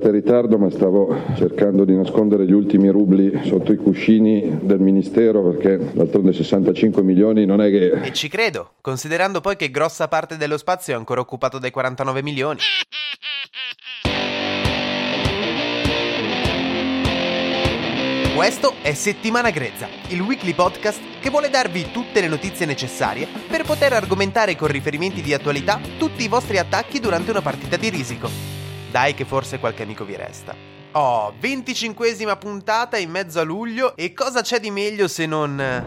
Scusate il ritardo, ma stavo cercando di nascondere gli ultimi rubli sotto i cuscini del Ministero perché d'altronde 65 milioni non è che... E ci credo, considerando poi che grossa parte dello spazio è ancora occupato dai 49 milioni. Questo è Settimana Grezza, il weekly podcast che vuole darvi tutte le notizie necessarie per poter argomentare con riferimenti di attualità tutti i vostri attacchi durante una partita di risico. Dai che forse qualche amico vi resta. Oh, 25esima puntata in mezzo a luglio e cosa c'è di meglio se non... eh,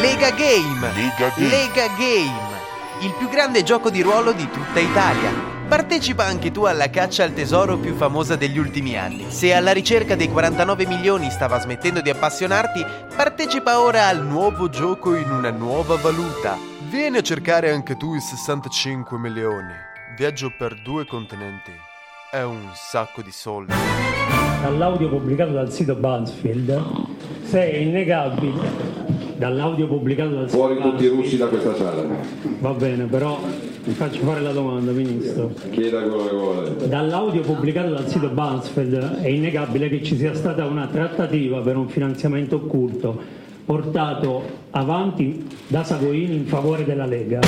Lega Game! Lega Game. Lega Game! Il più grande gioco di ruolo di tutta Italia. Partecipa anche tu alla caccia al tesoro più famosa degli ultimi anni. Se alla ricerca dei 49 milioni stava smettendo di appassionarti, partecipa ora al nuovo gioco in una nuova valuta. Vieni a cercare anche tu i 65 milioni. Viaggio per due continenti. È un sacco di soldi. dall'audio pubblicato dal sito BuzzFeed, se è innegabile, dall'audio pubblicato dal sito Fuori tutti i russi da questa sala. va bene, però mi faccio fare la domanda, Ministro. Chieda quello che vuole. Dall'audio pubblicato dal sito BuzzFeed è innegabile che ci sia stata una trattativa per un finanziamento occulto portato avanti da Sagoini in favore della Lega.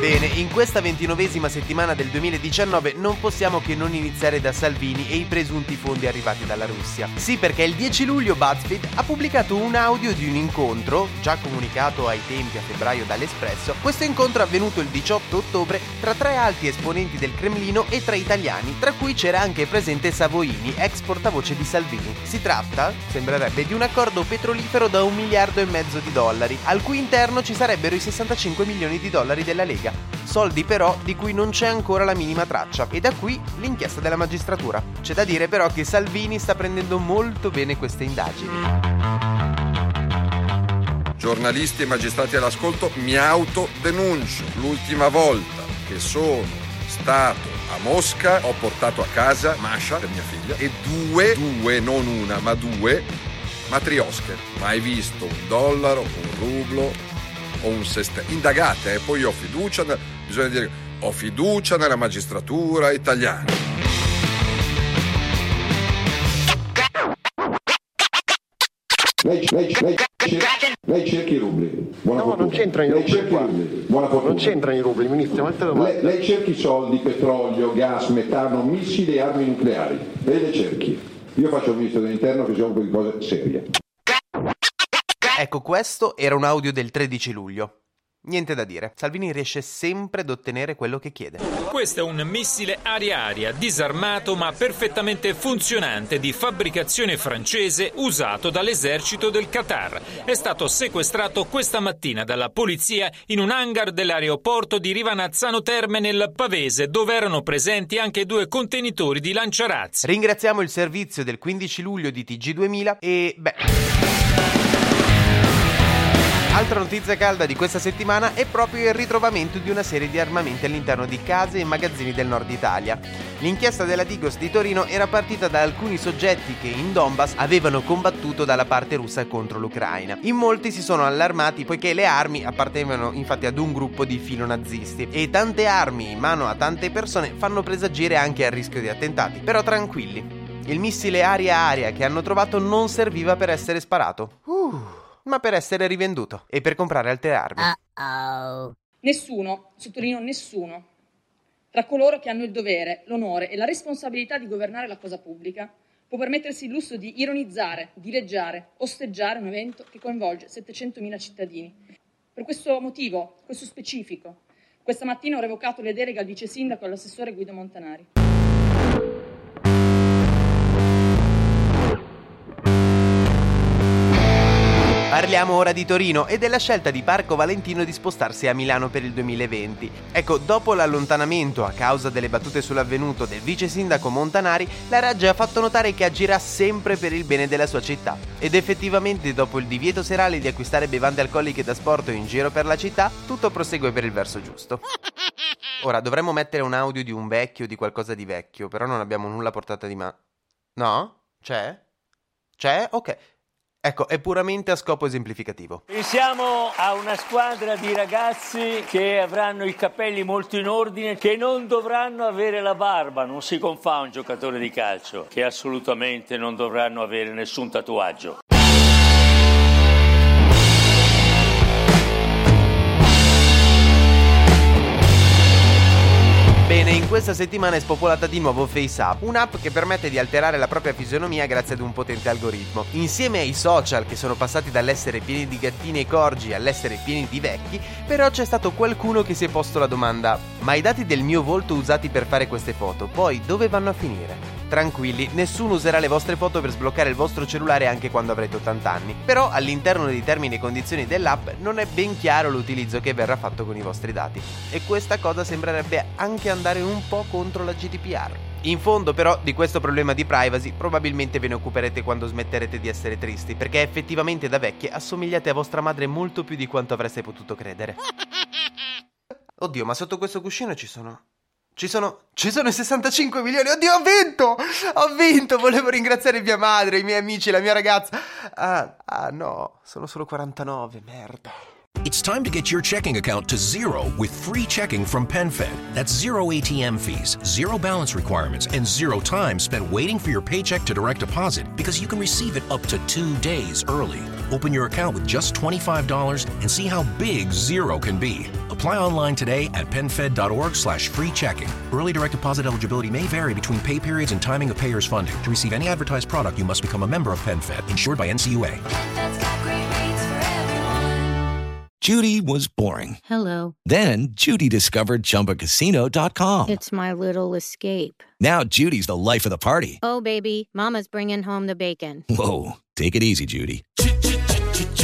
Bene, in questa ventinovesima settimana del 2019 non possiamo che non iniziare da Salvini e i presunti fondi arrivati dalla Russia. Sì, perché il 10 luglio BuzzFeed ha pubblicato un audio di un incontro, già comunicato ai tempi a febbraio dall'Espresso. Questo incontro è avvenuto il 18 ottobre tra tre alti esponenti del Cremlino e tre italiani, tra cui c'era anche presente Savoini, ex portavoce di Salvini. Si tratta, sembrerebbe, di un accordo petrolifero da un miliardo e mezzo di dollari, al cui interno ci sarebbero i 65 milioni di dollari della Lega. Soldi però di cui non c'è ancora la minima traccia e da qui l'inchiesta della magistratura. C'è da dire però che Salvini sta prendendo molto bene queste indagini. Giornalisti e magistrati all'ascolto, mi autodenuncio. L'ultima volta che sono stato a Mosca ho portato a casa Masha, per mia figlia, e due, due, non una, ma due matriosche. Mai visto un dollaro, un rublo o un sestè. Indagate, eh, poi ho fiducia, bisogna dire, ho fiducia nella magistratura italiana. Lei, lei, lei, lei cerchi i rubli. Buona No, fortuna. non c'entrano i Lei rubli cerchi qua. i rubli. Buona fortuna. Non c'entrano i rubli, ministro, ma Lei, lei cerchi soldi, petrolio, gas, metano, missili e armi nucleari. Lei le cerchi. Io faccio il ministro dell'interno che si occupa di cose serie. Ecco, questo era un audio del 13 luglio. Niente da dire, Salvini riesce sempre ad ottenere quello che chiede. Questo è un missile aria-aria disarmato ma perfettamente funzionante di fabbricazione francese usato dall'esercito del Qatar. È stato sequestrato questa mattina dalla polizia in un hangar dell'aeroporto di Rivanazzano Terme nel Pavese, dove erano presenti anche due contenitori di lanciarazzi. Ringraziamo il servizio del 15 luglio di TG2000 e beh... Altra notizia calda di questa settimana è proprio il ritrovamento di una serie di armamenti all'interno di case e magazzini del nord Italia. L'inchiesta della Digos di Torino era partita da alcuni soggetti che in Donbass avevano combattuto dalla parte russa contro l'Ucraina. In molti si sono allarmati poiché le armi appartenevano infatti ad un gruppo di filonazisti e tante armi in mano a tante persone fanno presagire anche al rischio di attentati. Però tranquilli, il missile aria-aria che hanno trovato non serviva per essere sparato. Uh, ma per essere rivenduto e per comprare altre armi. Nessuno, sottolineo nessuno, tra coloro che hanno il dovere, l'onore e la responsabilità di governare la cosa pubblica può permettersi il lusso di ironizzare, dileggiare, osteggiare un evento che coinvolge 700.000 cittadini. Per questo motivo, questo specifico, questa mattina ho revocato le deleghe al vice sindaco e all'assessore Guido Montanari. Parliamo ora di Torino e della scelta di Parco Valentino di spostarsi a Milano per il 2020. Ecco, dopo l'allontanamento a causa delle battute sull'avvenuto del vice sindaco Montanari, la Raggia ha fatto notare che agirà sempre per il bene della sua città. Ed effettivamente, dopo il divieto serale di acquistare bevande alcoliche da sport in giro per la città, tutto prosegue per il verso giusto. Ora, dovremmo mettere un audio di un vecchio di qualcosa di vecchio, però non abbiamo nulla a portata di mano. No? C'è? C'è? Ok. Ecco, è puramente a scopo esemplificativo. Pensiamo a una squadra di ragazzi che avranno i capelli molto in ordine, che non dovranno avere la barba, non si confà un giocatore di calcio, che assolutamente non dovranno avere nessun tatuaggio. Bene, in questa settimana è spopolata di nuovo FaceApp, un'app che permette di alterare la propria fisionomia grazie ad un potente algoritmo. Insieme ai social che sono passati dall'essere pieni di gattini e corgi all'essere pieni di vecchi, però c'è stato qualcuno che si è posto la domanda: ma i dati del mio volto usati per fare queste foto, poi dove vanno a finire? Tranquilli, nessuno userà le vostre foto per sbloccare il vostro cellulare anche quando avrete 80 anni. Però all'interno dei termini e condizioni dell'app non è ben chiaro l'utilizzo che verrà fatto con i vostri dati. E questa cosa sembrerebbe anche andare un po' contro la GDPR. In fondo però di questo problema di privacy probabilmente ve ne occuperete quando smetterete di essere tristi, perché effettivamente da vecchie assomigliate a vostra madre molto più di quanto avreste potuto credere. Oddio, ma sotto questo cuscino ci sono... Ci sono, ci sono i 65 milioni. Oddio, ho vinto! Ho vinto! Volevo ringraziare mia madre, i miei amici, la mia ragazza. Ah, ah no, sono solo 49, merda. It's time to get your checking account to zero with free checking from PenFed. That's zero ATM fees, zero balance requirements, and zero time spent waiting for your paycheck to direct deposit because you can receive it up to two days early. Open your account with just $25 and see how big zero can be. Apply online today at penfed.org slash free checking. Early direct deposit eligibility may vary between pay periods and timing of payer's funding. To receive any advertised product, you must become a member of PenFed, insured by NCUA. Judy was boring. Hello. Then Judy discovered ChumbaCasino.com. It's my little escape. Now Judy's the life of the party. Oh, baby, Mama's bringing home the bacon. Whoa, take it easy, Judy.